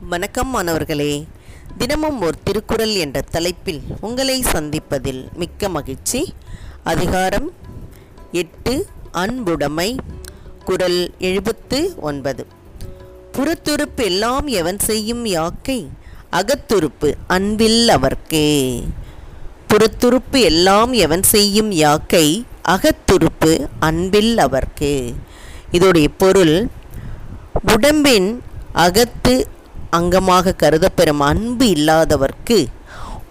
வணக்கம் மாணவர்களே. தினமும் ஒரு திருக்குறள் என்ற தலைப்பில் உங்களை சந்திப்பதில் மிக்க மகிழ்ச்சி. அதிகாரம் எட்டு அன்புடைமை குரல் எழுபத்து ஒன்பது. புறத்துறுப்பு எல்லாம் எவன் செய்யும் யாக்கை? அகத்துறுப்பு அன்பில் அவர்க்கே. புறத்துறுப்பு எல்லாம் எவன் செய்யும் யாக்கை? அகத்துறுப்பு அன்பில் அவர்க்கு. இதோடைய பொருள் உடம்பின் அகத்து அங்கமாக கருதப்பெறும் அன்பு இல்லாதவர்க்கு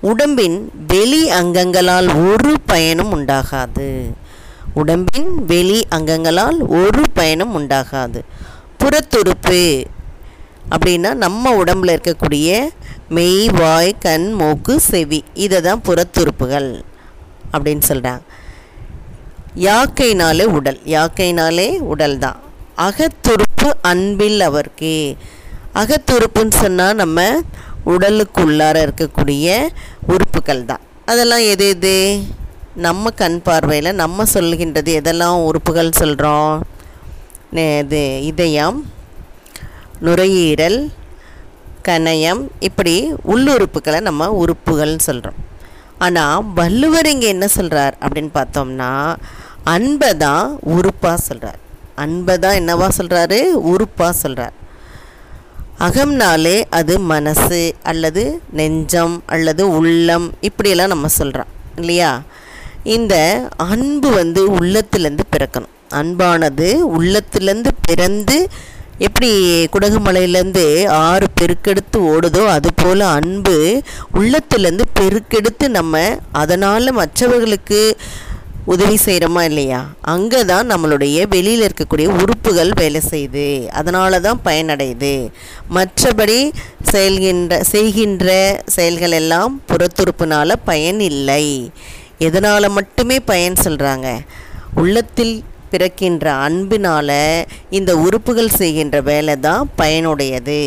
உடம்பின் வெளி அங்கங்களால் ஒரு பயனும் உண்டாகாது. உடம்பின் வெளி அங்கங்களால் ஒரு பயனும் உண்டாகாது. புறத்துறுப்பு அப்படின்னா நம்ம உடம்புல இருக்கக்கூடிய மெய் வாய் கண் மூக்கு செவி. இதை தான் புறத்துறுப்புகள் அப்படின்னு சொல்கிறாங்க யாக்கைனாலே உடல். யாக்கைனாலே உடல் தான் அகத்துறுப்பு அன்பில் அவர்க்கே. அகத்துறுப்புன்னு சொன்னால் நம்ம உடலுக்குள்ளார இருக்கக்கூடிய உறுப்புகள் தான். அதெல்லாம் எது எது? நம்ம கண் பார்வையில் நம்ம சொல்கின்றது எதெல்லாம் உறுப்புகள் சொல்கிறோம் இது இதயம் நுரையீரல் கணையம் இப்படி உள்ளுறுப்புகளை நம்ம உறுப்புகள்னு சொல்கிறோம் ஆனால் வள்ளுவர் இங்கே என்ன சொல்கிறார் அப்படின்னு பார்த்தோம்னா அன்பை தான் உறுப்பாக சொல்கிறார் அன்பை தான் என்னவா சொல்கிறாரு உறுப்பாக சொல்கிறார் அகம்னாலே அது மனசு அல்லது நெஞ்சம் அல்லது உள்ளம் இப்படியெல்லாம் நம்ம சொல்கிறோம் இல்லையா? இந்த அன்பு வந்து உள்ளத்துலேருந்து பிறக்கணும். அன்பானது உள்ளத்துலேருந்து பிறந்து எப்படி குடகுமலையிலேருந்து ஆறு பெருக்கெடுத்து ஓடுதோ அதுபோல் அன்பு உள்ளத்துலேருந்து பெருக்கெடுத்து நம்ம அதனால் மற்றவர்களுக்கு உதவி செய்கிறோமா இல்லையா? அங்கே தான் நம்மளுடைய வெளியில் இருக்கக்கூடிய உறுப்புகள் வேலை செய்யுது. அதனால தான் பயனடையுது. மற்றபடி செயல்கின்ற செய்கின்ற செயல்கள் எல்லாம் புறத்துறுப்புனால் பயன் இல்லை. எதனால் மட்டுமே பயன் சொல்கிறாங்க உள்ளத்தில் பிறக்கின்ற அன்பினால் இந்த உறுப்புகள் செய்கின்ற வேலை தான் பயனுடையது.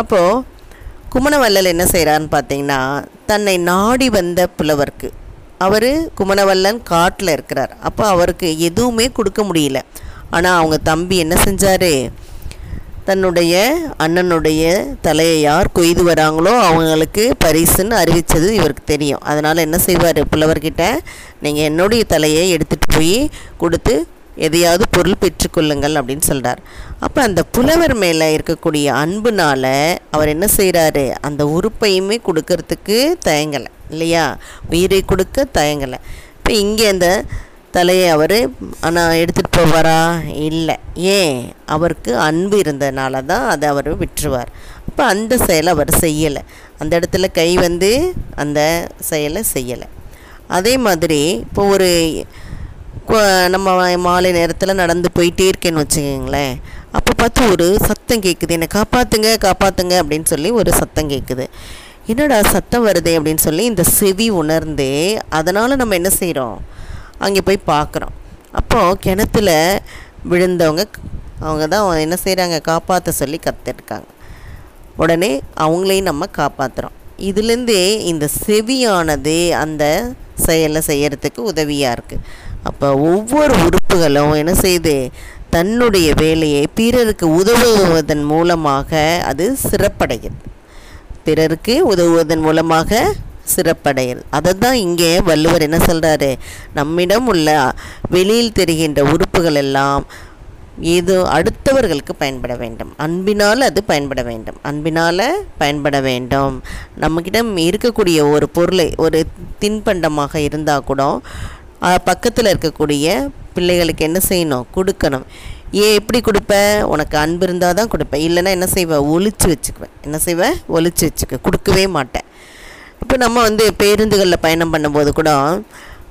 அப்போது குமணவல்லல் என்ன செய்கிறான்னு பார்த்தீங்கன்னா தன்னை நாடி வந்த புலவர்க்கு அவர் குமணவல்லன் காட்டில் இருக்கிறார். அப்போ அவருக்கு எதுவுமே கொடுக்க முடியல. ஆனால் அவங்க தம்பி என்ன செஞ்சார்? தன்னுடைய அண்ணனுடைய தலையை யார் கொய்து வராங்களோ அவங்களுக்கு பரிசுன்னு அறிவித்தது இவருக்கு தெரியும். அதனால் என்ன செய்வார் புலவர்கிட்ட? நீங்கள் என்னுடைய தலையை எடுத்துகிட்டு போய் கொடுத்து எதையாவது பொருள் பெற்றுக்கொள்ளுங்கள் அப்படின்னு சொல்கிறார் அப்போ அந்த புலவர் மேலே இருக்கக்கூடிய அன்புனால் அவர் என்ன செய்கிறாரு அந்த உறுப்பையுமே கொடுக்கறதுக்கு தயங்கலை இல்லையா? உயிரை கொடுக்க தயங்கலை. இப்போ இங்கே அந்த தலையை அவர் ஆனால் எடுத்துகிட்டு போவாரா? இல்லை. ஏன்? அவருக்கு அன்பு இருந்ததுனால தான் அதை அவர் விட்டுருவார். அப்போ அந்த செயலை அவர் செய்யலை. அந்த இடத்துல கை வந்து அந்த செயலை செய்யலை. அதே மாதிரி இப்போ ஒரு நம்ம மாலை நேரத்தில் நடந்து போயிட்டே இருக்கேன்னு வச்சுக்கோங்களேன். அப்போ பார்த்து ஒரு சத்தம் கேட்குது என்னை காப்பாற்றுங்க காப்பாற்றுங்க அப்படின்னு சொல்லி ஒரு சத்தம் கேட்குது என்னடா சத்தம் வருதே அப்படின்னு சொல்லி இந்த செவி உணர்ந்து அதனால் நம்ம என்ன செய்கிறோம் அங்கே போய் பார்க்குறோம் அப்போது கிணத்துல விழுந்தவங்க அவங்க தான் என்ன செய்கிறாங்க காப்பாற்ற சொல்லி கற்றுருக்காங்க உடனே அவங்களையும் நம்ம காப்பாற்றுறோம் இதுலேருந்தே இந்த செவியானது அந்த செயலை செய்கிறதுக்கு உதவியாக இருக்குது அப்போ ஒவ்வொரு உறுப்புகளும் என்ன செய்து தன்னுடைய வேலையை பிறருக்கு உதவுவதன் மூலமாக அது சிறப்படைகிறது பிறருக்கு உதவுவதன் மூலமாக சிறப்படைகிறது அதை தான் இங்கே வள்ளுவர் என்ன சொல்கிறாரு நம்மிடம் உள்ள வெளியில் தெரிகின்ற உறுப்புகள் எல்லாம் ஏதோ அடுத்தவர்களுக்கு பயன்பட வேண்டும். அன்பினால் அது பயன்பட வேண்டும். அன்பினால் பயன்பட வேண்டும். நம்மக்கிட்ட இருக்கக்கூடிய ஒரு பொருளை ஒரு தின்பண்டமாக இருந்தால் கூட பக்கத்தில் இருக்கக்கூடிய பிள்ளைகளுக்கு என்ன செய்யணும்? கொடுக்கணும். ஏன் எப்படி கொடுப்பேன் உனக்கு அன்பு இருந்தால் தான் கொடுப்பேன் இல்லைன்னா என்ன செய்வேன் ஒழிச்சு வச்சுக்குவேன் என்ன செய்வேன் ஒழிச்சு வச்சுக்க. கொடுக்கவே மாட்டேன். இப்போ நம்ம வந்து பேருந்துகளில் பயணம் பண்ணும்போது கூட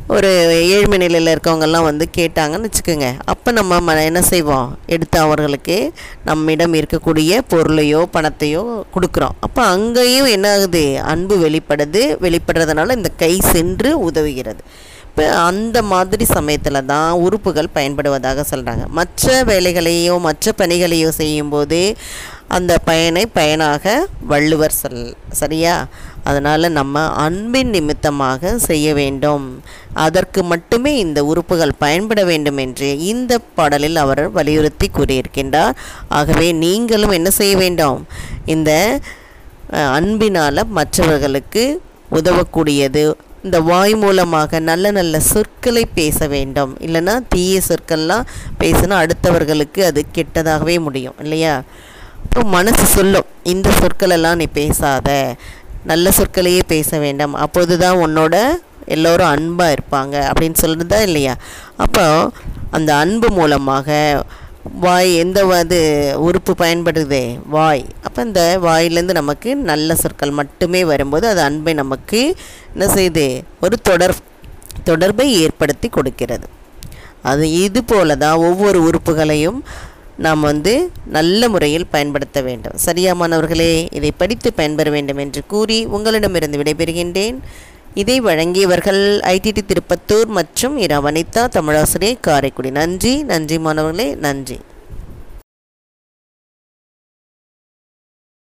ஒரு ஏழ்மை நிலையில் இருக்கவங்கெல்லாம் வந்து கேட்டாங்கன்னு வச்சுக்கோங்க. அப்போ நம்ம ம என்ன செய்வோம்? எடுத்து அவர்களுக்கு நம்மிடம் இருக்கக்கூடிய பொருளையோ பணத்தையோ கொடுக்குறோம். அப்போ அங்கேயும் என்ன ஆகுது? அன்பு வெளிப்படுது. வெளிப்படுறதுனால இந்த கை சென்று உதவுகிறது. இப்போ அந்த மாதிரி சமயத்தில் தான் உறுப்புகள் பயன்படுவதாக சொல்கிறாங்க மற்ற வேலைகளையோ மற்ற பணிகளையோ செய்யும்போது அந்த பயனை பயனாக வள்ளுவர் சொல் சரியா? அதனால் நம்ம அன்பின் நிமித்தமாக செய்ய வேண்டும். அதற்கு மட்டுமே இந்த உறுப்புகள் பயன்பட வேண்டும் என்று இந்த பாடலில் அவர் வலியுறுத்தி கூறியிருக்கின்றார். ஆகவே நீங்களும் என்ன செய்ய வேண்டும்? இந்த அன்பினால் மற்றவர்களுக்கு உதவக்கூடியது இந்த வாய் மூலமாக நல்ல நல்ல சொற்களை பேச வேண்டும். இல்லைன்னா தீய சொற்கள்லாம் பேசினா அடுத்தவர்களுக்கு அது கெட்டதாகவே முடியும் இல்லையா? அப்போ மனசு சொல்லும் இந்த சொற்களெல்லாம் நீ பேசாத நல்ல சொற்களையே பேச வேண்டாம் அப்போது தான் உன்னோட எல்லோரும் அன்பாக இருப்பாங்க அப்படின்னு சொல்கிறதா இல்லையா? அப்போ அந்த அன்பு மூலமாக வாய் எந்த அது உறுப்பு பயன்படுதே வாய். அப்போ இந்த வாயிலேருந்து நமக்கு நல்ல சொற்கள் மட்டுமே வரும்போது அது அன்பை நமக்கு என்ன செய்யுது ஒரு தொடர் தொடர்பை ஏற்படுத்தி கொடுக்கிறது. அது இது போல தான் ஒவ்வொரு உறுப்புகளையும் நாம் வந்து நல்ல முறையில் பயன்படுத்த வேண்டும். சரியாமானவர்களே இதை படித்து பயன்பெற வேண்டும் என்று கூறி உங்களிடமிருந்து விடைபெறுகின்றேன். இதை வழங்கியவர்கள் ஐடிடி திருப்பத்தூர் மற்றும் இரா வனிதா தமிழாசிரியர் காரைக்குடி. நன்றி நன்றி மாணவர்களே நன்றி.